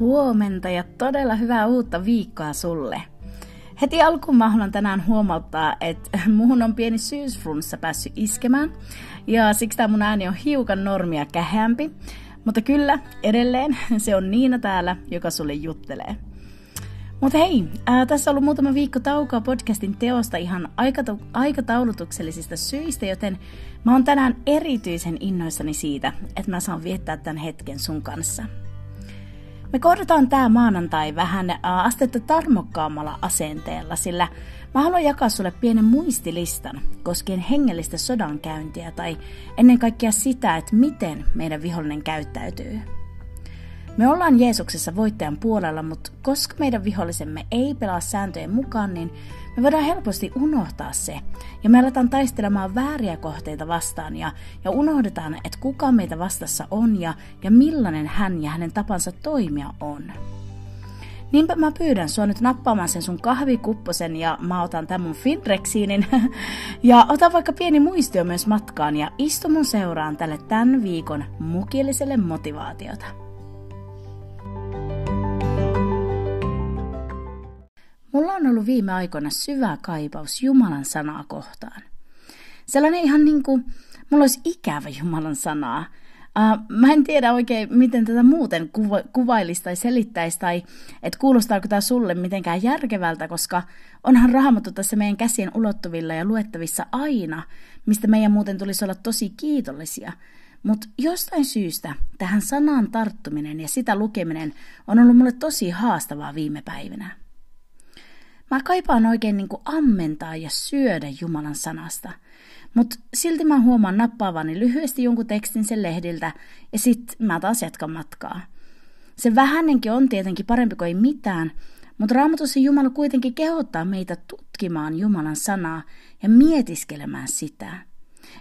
Huomenta ja todella hyvää uutta viikkoa sulle. Heti alkuun mä haluan tänään huomauttaa, että muhun on pieni syysflunssa päässyt iskemään. Ja siksi tämä mun ääni on hiukan normia kähämpi. Mutta kyllä, edelleen se on Niina täällä, joka sulle juttelee. Mutta hei, ää, tässä on ollut muutama viikko taukoa podcastin teosta ihan aikata- aikataulutuksellisista syistä, joten mä oon tänään erityisen innoissani siitä, että mä saan viettää tämän hetken sun kanssa. Me kohdataan tämä maanantai vähän astetta tarmokkaammalla asenteella, sillä mä haluan jakaa sulle pienen muistilistan koskien hengellistä sodankäyntiä tai ennen kaikkea sitä, että miten meidän vihollinen käyttäytyy. Me ollaan Jeesuksessa voittajan puolella, mutta koska meidän vihollisemme ei pelaa sääntöjen mukaan, niin me voidaan helposti unohtaa se. Ja me aletaan taistelemaan vääriä kohteita vastaan ja, ja unohdetaan, että kuka meitä vastassa on ja, ja millainen hän ja hänen tapansa toimia on. Niinpä mä pyydän sua nyt nappaamaan sen sun kahvikupposen ja mä otan tämän mun Finrexiinin. ja ota vaikka pieni muistio myös matkaan ja istu mun seuraan tälle tämän viikon mukilliselle motivaatiota. Mulla on ollut viime aikoina syvä kaipaus Jumalan sanaa kohtaan. Sellainen ihan niin kuin, mulla olisi ikävä Jumalan sanaa. Uh, mä en tiedä oikein, miten tätä muuten kuva- kuvailisi tai selittäisi, tai että kuulostaako tämä sulle mitenkään järkevältä, koska onhan raamattu tässä meidän käsien ulottuvilla ja luettavissa aina, mistä meidän muuten tulisi olla tosi kiitollisia. Mutta jostain syystä tähän sanaan tarttuminen ja sitä lukeminen on ollut mulle tosi haastavaa viime päivinä. Mä kaipaan oikein niin kuin ammentaa ja syödä Jumalan sanasta. Mutta silti mä huomaan nappaavani lyhyesti jonkun tekstin sen lehdiltä ja sit mä taas jatkan matkaa. Se vähänenkin on tietenkin parempi kuin ei mitään, mutta raamatussa Jumala kuitenkin kehottaa meitä tutkimaan Jumalan sanaa ja mietiskelemään sitä.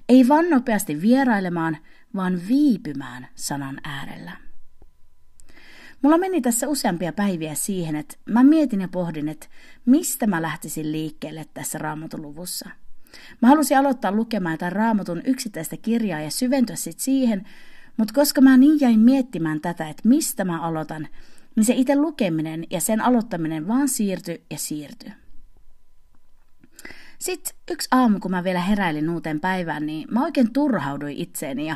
Ei vaan nopeasti vierailemaan, vaan viipymään sanan äärellä. Mulla meni tässä useampia päiviä siihen, että mä mietin ja pohdin, että mistä mä lähtisin liikkeelle tässä raamatuluvussa. Mä halusin aloittaa lukemaan tämän raamatun yksittäistä kirjaa ja syventyä sitten siihen, mutta koska mä niin jäin miettimään tätä, että mistä mä aloitan, niin se itse lukeminen ja sen aloittaminen vaan siirtyi ja siirtyi. Sitten yksi aamu, kun mä vielä heräilin uuteen päivään, niin mä oikein turhauduin itseeni ja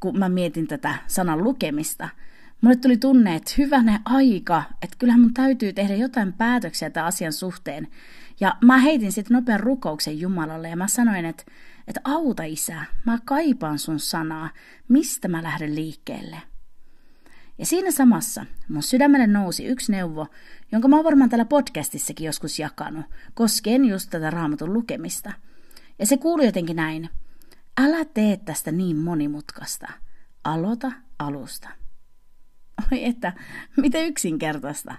kun mä mietin tätä sanan lukemista – Mulle tuli tunne, että hyvänä aika, että kyllähän mun täytyy tehdä jotain päätöksiä tämän asian suhteen. Ja mä heitin sitten nopean rukouksen Jumalalle ja mä sanoin, että, että auta isä, mä kaipaan sun sanaa, mistä mä lähden liikkeelle. Ja siinä samassa mun sydämelle nousi yksi neuvo, jonka mä oon varmaan täällä podcastissakin joskus jakanut, koskien just tätä raamatun lukemista. Ja se kuului jotenkin näin. Älä tee tästä niin monimutkaista. Aloita alusta. Oi että, miten yksinkertaista.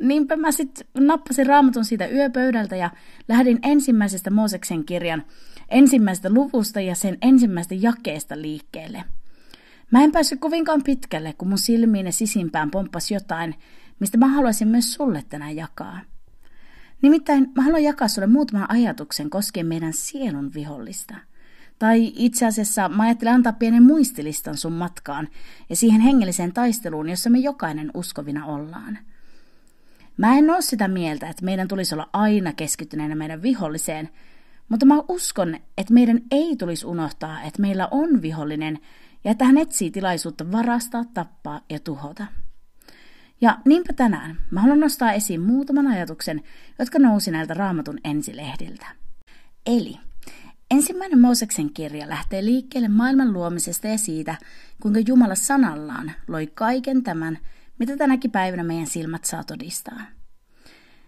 Niinpä mä sitten nappasin raamatun siitä yöpöydältä ja lähdin ensimmäisestä Mooseksen kirjan ensimmäisestä luvusta ja sen ensimmäisestä jakeesta liikkeelle. Mä en päässyt kovinkaan pitkälle, kun mun silmiin ja sisimpään pomppasi jotain, mistä mä haluaisin myös sulle tänään jakaa. Nimittäin mä haluan jakaa sulle muutaman ajatuksen koskien meidän sielun vihollista – tai itse asiassa mä ajattelin antaa pienen muistilistan sun matkaan ja siihen hengelliseen taisteluun, jossa me jokainen uskovina ollaan. Mä en ole sitä mieltä, että meidän tulisi olla aina keskittyneenä meidän viholliseen, mutta mä uskon, että meidän ei tulisi unohtaa, että meillä on vihollinen ja että hän etsii tilaisuutta varastaa, tappaa ja tuhota. Ja niinpä tänään mä haluan nostaa esiin muutaman ajatuksen, jotka nousi näiltä raamatun ensilehdiltä. Eli Ensimmäinen Mooseksen kirja lähtee liikkeelle maailman luomisesta ja siitä, kuinka Jumala sanallaan loi kaiken tämän, mitä tänäkin päivänä meidän silmät saa todistaa.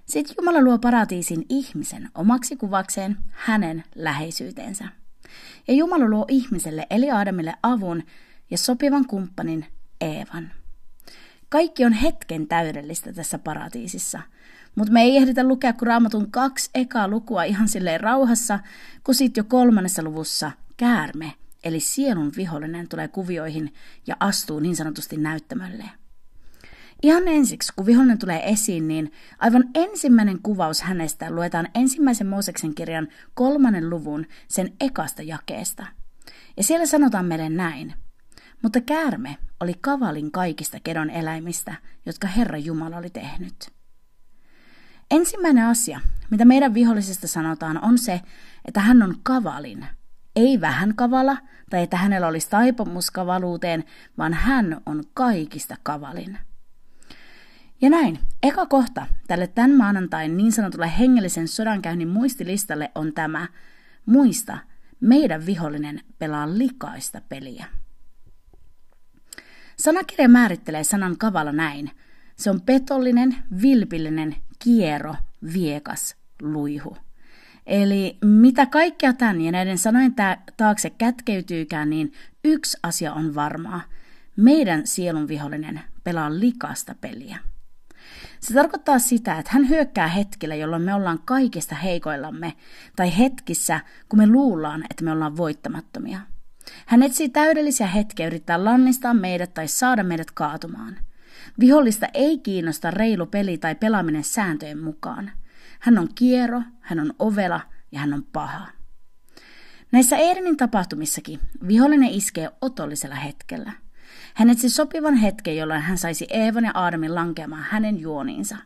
Sitten Jumala luo paratiisin ihmisen omaksi kuvakseen hänen läheisyyteensä. Ja Jumala luo ihmiselle eli Aadamille avun ja sopivan kumppanin Eevan. Kaikki on hetken täydellistä tässä paratiisissa. Mutta me ei ehditä lukea kuin raamatun kaksi ekaa lukua ihan silleen rauhassa, kun sitten jo kolmannessa luvussa käärme, eli sielun vihollinen, tulee kuvioihin ja astuu niin sanotusti näyttämölle. Ihan ensiksi, kun vihollinen tulee esiin, niin aivan ensimmäinen kuvaus hänestä luetaan ensimmäisen Mooseksen kirjan kolmannen luvun sen ekasta jakeesta. Ja siellä sanotaan meille näin. Mutta käärme oli kavalin kaikista kedon eläimistä, jotka Herra Jumala oli tehnyt. Ensimmäinen asia, mitä meidän vihollisesta sanotaan, on se, että hän on kavalin. Ei vähän kavala, tai että hänellä olisi taipumus kavaluuteen, vaan hän on kaikista kavalin. Ja näin, eka kohta tälle tämän maanantain niin sanotulle hengellisen sodankäynnin muistilistalle on tämä. Muista, meidän vihollinen pelaa likaista peliä. Sanakirja määrittelee sanan kavala näin. Se on petollinen, vilpillinen, kiero, viekas, luihu. Eli mitä kaikkea tämän ja näiden sanojen taakse kätkeytyykään, niin yksi asia on varmaa. Meidän sielun vihollinen pelaa likasta peliä. Se tarkoittaa sitä, että hän hyökkää hetkellä, jolloin me ollaan kaikista heikoillamme, tai hetkissä, kun me luullaan, että me ollaan voittamattomia. Hän etsii täydellisiä hetkiä yrittää lannistaa meidät tai saada meidät kaatumaan. Vihollista ei kiinnosta reilu peli tai pelaaminen sääntöjen mukaan. Hän on kiero, hän on ovela ja hän on paha. Näissä Eerinin tapahtumissakin vihollinen iskee otollisella hetkellä – hän etsi sopivan hetken, jolloin hän saisi Eevan ja Aadamin lankeamaan hänen juoniinsa.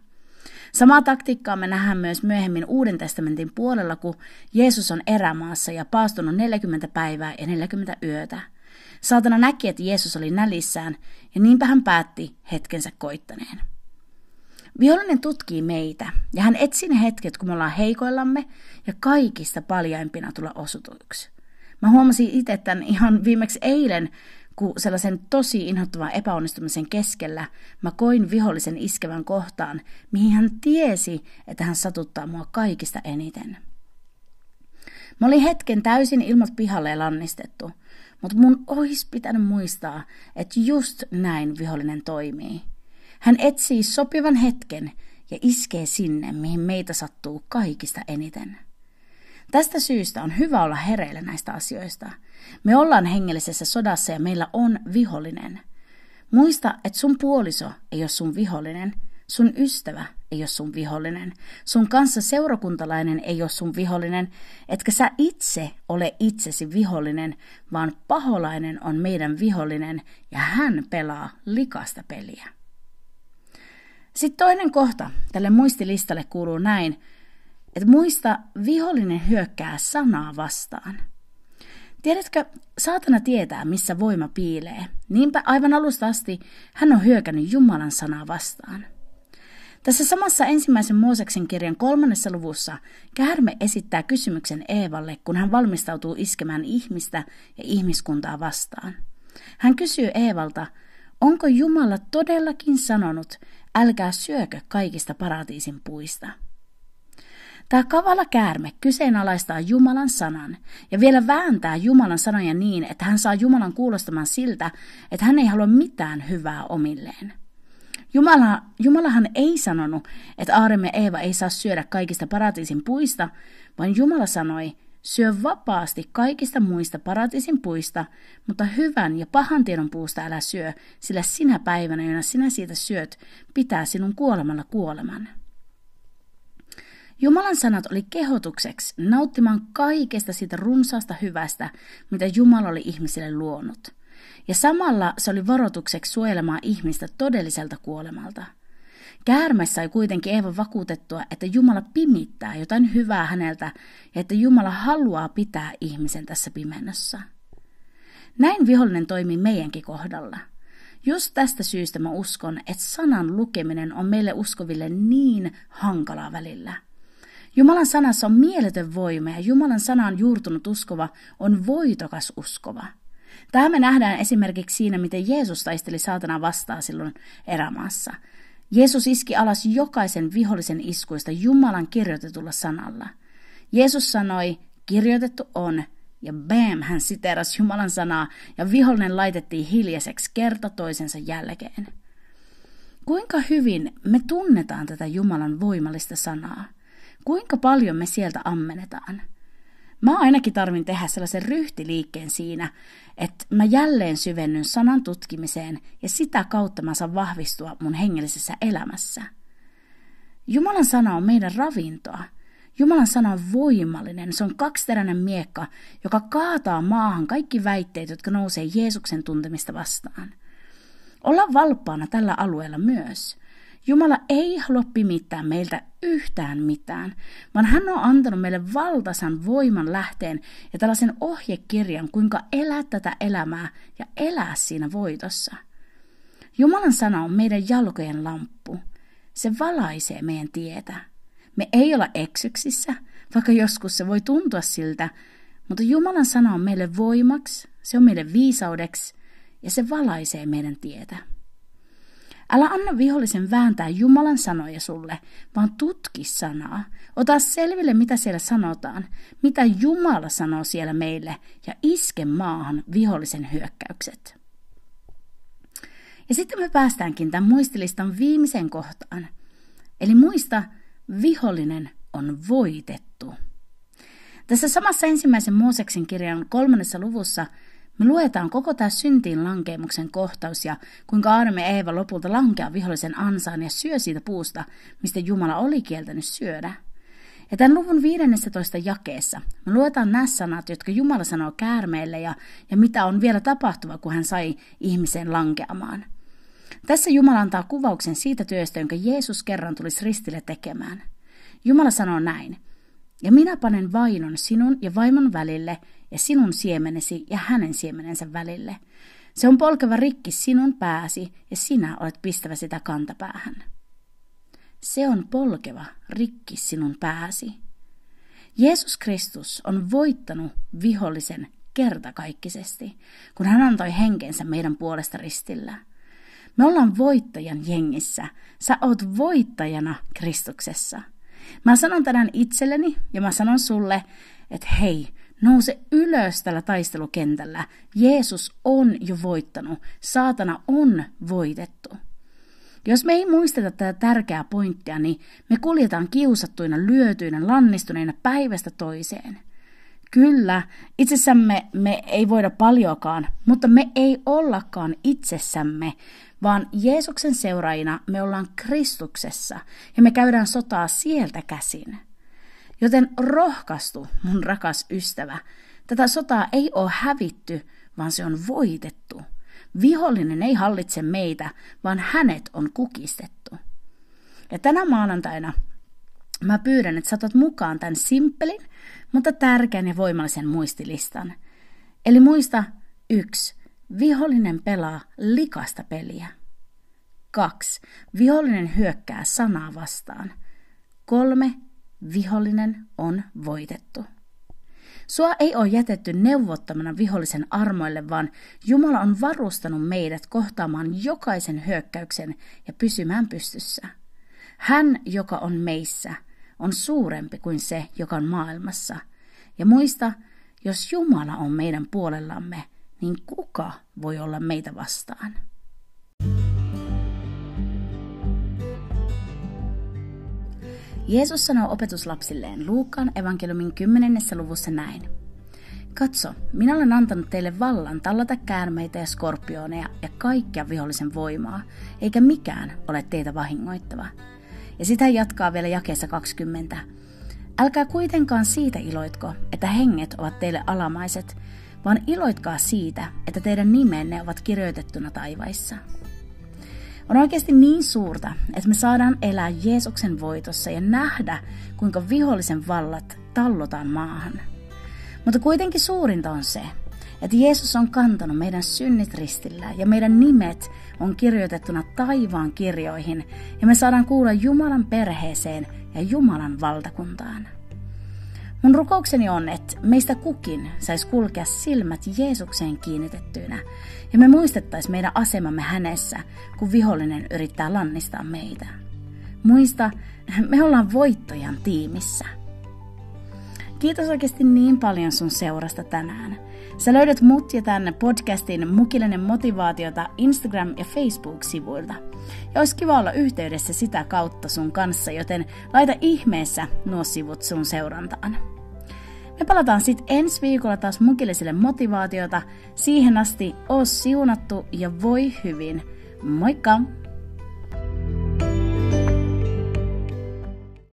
Samaa taktiikkaa me nähdään myös myöhemmin Uuden testamentin puolella, kun Jeesus on erämaassa ja paastunut 40 päivää ja 40 yötä. Saatana näki, että Jeesus oli nälissään, ja niinpä hän päätti hetkensä koittaneen. Vihollinen tutkii meitä, ja hän etsii ne hetket, kun me ollaan heikoillamme ja kaikista paljaimpina tulla osutuiksi. Mä huomasin itse tämän ihan viimeksi eilen, kun sellaisen tosi inhottavan epäonnistumisen keskellä mä koin vihollisen iskevän kohtaan, mihin hän tiesi, että hän satuttaa mua kaikista eniten. Mä olin hetken täysin ilmat pihalle lannistettu, mutta mun olisi pitänyt muistaa, että just näin vihollinen toimii. Hän etsii sopivan hetken ja iskee sinne, mihin meitä sattuu kaikista eniten. Tästä syystä on hyvä olla hereillä näistä asioista. Me ollaan hengellisessä sodassa ja meillä on vihollinen. Muista, että sun puoliso ei ole sun vihollinen, sun ystävä ei ole sun vihollinen, sun kanssa seurakuntalainen ei ole sun vihollinen, etkä sä itse ole itsesi vihollinen, vaan paholainen on meidän vihollinen ja hän pelaa likasta peliä. Sitten toinen kohta tälle muistilistalle kuuluu näin, että muista vihollinen hyökkää sanaa vastaan. Tiedätkö, saatana tietää, missä voima piilee. Niinpä aivan alusta asti hän on hyökännyt Jumalan sanaa vastaan. Tässä samassa ensimmäisen Mooseksen kirjan kolmannessa luvussa käärme esittää kysymyksen Eevalle, kun hän valmistautuu iskemään ihmistä ja ihmiskuntaa vastaan. Hän kysyy Eevalta, onko Jumala todellakin sanonut, älkää syökö kaikista paratiisin puista. Tämä kavala käärme kyseenalaistaa Jumalan sanan ja vielä vääntää Jumalan sanoja niin, että hän saa Jumalan kuulostamaan siltä, että hän ei halua mitään hyvää omilleen. Jumala, Jumalahan ei sanonut, että Aarem Eeva ei saa syödä kaikista paratiisin puista, vaan Jumala sanoi, syö vapaasti kaikista muista paratiisin puista, mutta hyvän ja pahan tiedon puusta älä syö, sillä sinä päivänä, jona sinä siitä syöt, pitää sinun kuolemalla kuoleman. Jumalan sanat oli kehotukseksi nauttimaan kaikesta siitä runsaasta hyvästä, mitä Jumala oli ihmisille luonut. Ja samalla se oli varoitukseksi suojelemaan ihmistä todelliselta kuolemalta. Käärme sai kuitenkin Eeva vakuutettua, että Jumala pimittää jotain hyvää häneltä ja että Jumala haluaa pitää ihmisen tässä pimennossa. Näin vihollinen toimii meidänkin kohdalla. Just tästä syystä mä uskon, että sanan lukeminen on meille uskoville niin hankalaa välillä – Jumalan sanassa on mieletön voima ja Jumalan sanaan juurtunut uskova on voitokas uskova. Tämä me nähdään esimerkiksi siinä, miten Jeesus taisteli saatanaa vastaan silloin erämaassa. Jeesus iski alas jokaisen vihollisen iskuista Jumalan kirjoitetulla sanalla. Jeesus sanoi, kirjoitettu on, ja bam, hän siteerasi Jumalan sanaa, ja vihollinen laitettiin hiljaiseksi kerta toisensa jälkeen. Kuinka hyvin me tunnetaan tätä Jumalan voimallista sanaa? Kuinka paljon me sieltä ammennetaan? Mä ainakin tarvin tehdä sellaisen ryhtiliikkeen siinä, että mä jälleen syvennyn sanan tutkimiseen ja sitä kautta mä saan vahvistua mun hengellisessä elämässä. Jumalan sana on meidän ravintoa. Jumalan sana on voimallinen. Se on kaksiteräinen miekka, joka kaataa maahan kaikki väitteet, jotka nousee Jeesuksen tuntemista vastaan. Olla valppaana tällä alueella myös. Jumala ei halua pimittää meiltä yhtään mitään, vaan hän on antanut meille valtasan voiman lähteen ja tällaisen ohjekirjan, kuinka elää tätä elämää ja elää siinä voitossa. Jumalan sana on meidän jalkojen lamppu. Se valaisee meidän tietä. Me ei olla eksyksissä, vaikka joskus se voi tuntua siltä, mutta Jumalan sana on meille voimaksi, se on meille viisaudeksi ja se valaisee meidän tietä. Älä anna vihollisen vääntää Jumalan sanoja sulle, vaan tutki sanaa. Ota selville, mitä siellä sanotaan, mitä Jumala sanoo siellä meille, ja iske maahan vihollisen hyökkäykset. Ja sitten me päästäänkin tämän muistilistan viimeiseen kohtaan. Eli muista, vihollinen on voitettu. Tässä samassa ensimmäisen Mooseksen kirjan kolmannessa luvussa me luetaan koko tämä syntiin lankeemuksen kohtaus ja kuinka ja Eeva lopulta lankeaa vihollisen ansaan ja syö siitä puusta, mistä Jumala oli kieltänyt syödä. Ja tämän luvun 15 jakeessa me luetaan nämä sanat, jotka Jumala sanoo käärmeelle ja, ja mitä on vielä tapahtuva, kun hän sai ihmisen lankeamaan. Tässä Jumala antaa kuvauksen siitä työstä, jonka Jeesus kerran tulisi ristille tekemään. Jumala sanoo näin. Ja minä panen vainon sinun ja vaimon välille, ja sinun siemenesi ja hänen siemenensä välille. Se on polkeva rikki sinun pääsi, ja sinä olet pistävä sitä kantapäähän. Se on polkeva rikki sinun pääsi. Jeesus Kristus on voittanut vihollisen kertakaikkisesti, kun hän antoi henkensä meidän puolesta ristillä. Me ollaan voittajan jengissä. Sä oot voittajana Kristuksessa. Mä sanon tänään itselleni ja mä sanon sulle, että hei, nouse ylös tällä taistelukentällä. Jeesus on jo voittanut. Saatana on voitettu. Jos me ei muisteta tätä tärkeää pointtia, niin me kuljetaan kiusattuina, lyötyinä, lannistuneina päivästä toiseen. Kyllä, itsessämme me ei voida paljoakaan, mutta me ei ollakaan itsessämme, vaan Jeesuksen seuraajina me ollaan Kristuksessa ja me käydään sotaa sieltä käsin. Joten rohkastu, mun rakas ystävä. Tätä sotaa ei ole hävitty, vaan se on voitettu. Vihollinen ei hallitse meitä, vaan hänet on kukistettu. Ja tänä maanantaina mä pyydän, että saatat mukaan tämän simppelin, mutta tärkeän ja voimallisen muistilistan. Eli muista yksi, vihollinen pelaa likasta peliä. Kaksi, vihollinen hyökkää sanaa vastaan. Kolme, vihollinen on voitettu. Sua ei ole jätetty neuvottamana vihollisen armoille, vaan Jumala on varustanut meidät kohtaamaan jokaisen hyökkäyksen ja pysymään pystyssä. Hän, joka on meissä, on suurempi kuin se, joka on maailmassa. Ja muista, jos Jumala on meidän puolellamme, niin kuka voi olla meitä vastaan? Jeesus sanoo opetuslapsilleen Luukan evankeliumin kymmenennessä luvussa näin. Katso, minä olen antanut teille vallan tallata käärmeitä ja skorpioneja ja kaikkia vihollisen voimaa, eikä mikään ole teitä vahingoittava. Ja sitä jatkaa vielä jakeessa 20. Älkää kuitenkaan siitä iloitko, että henget ovat teille alamaiset, vaan iloitkaa siitä, että teidän nimenne ovat kirjoitettuna taivaissa. On oikeasti niin suurta, että me saadaan elää Jeesuksen voitossa ja nähdä, kuinka vihollisen vallat tallotaan maahan. Mutta kuitenkin suurinta on se, että Jeesus on kantanut meidän synnit ristillä ja meidän nimet on kirjoitettuna taivaan kirjoihin ja me saadaan kuulla Jumalan perheeseen ja Jumalan valtakuntaan. Mun rukoukseni on, että meistä kukin saisi kulkea silmät Jeesukseen kiinnitettyinä ja me muistettaisiin meidän asemamme hänessä, kun vihollinen yrittää lannistaa meitä. Muista, me ollaan voittajan tiimissä. Kiitos oikeasti niin paljon sun seurasta tänään. Sä löydät mut ja tänne podcastin Mukillinen motivaatiota Instagram- ja Facebook-sivuilta – Ja olisi kiva olla yhteydessä sitä kautta sun kanssa, joten laita ihmeessä nuo sivut sun seurantaan. Me palataan sitten ensi viikolla taas mukilliselle motivaatiota. Siihen asti oo siunattu ja voi hyvin. Moikka!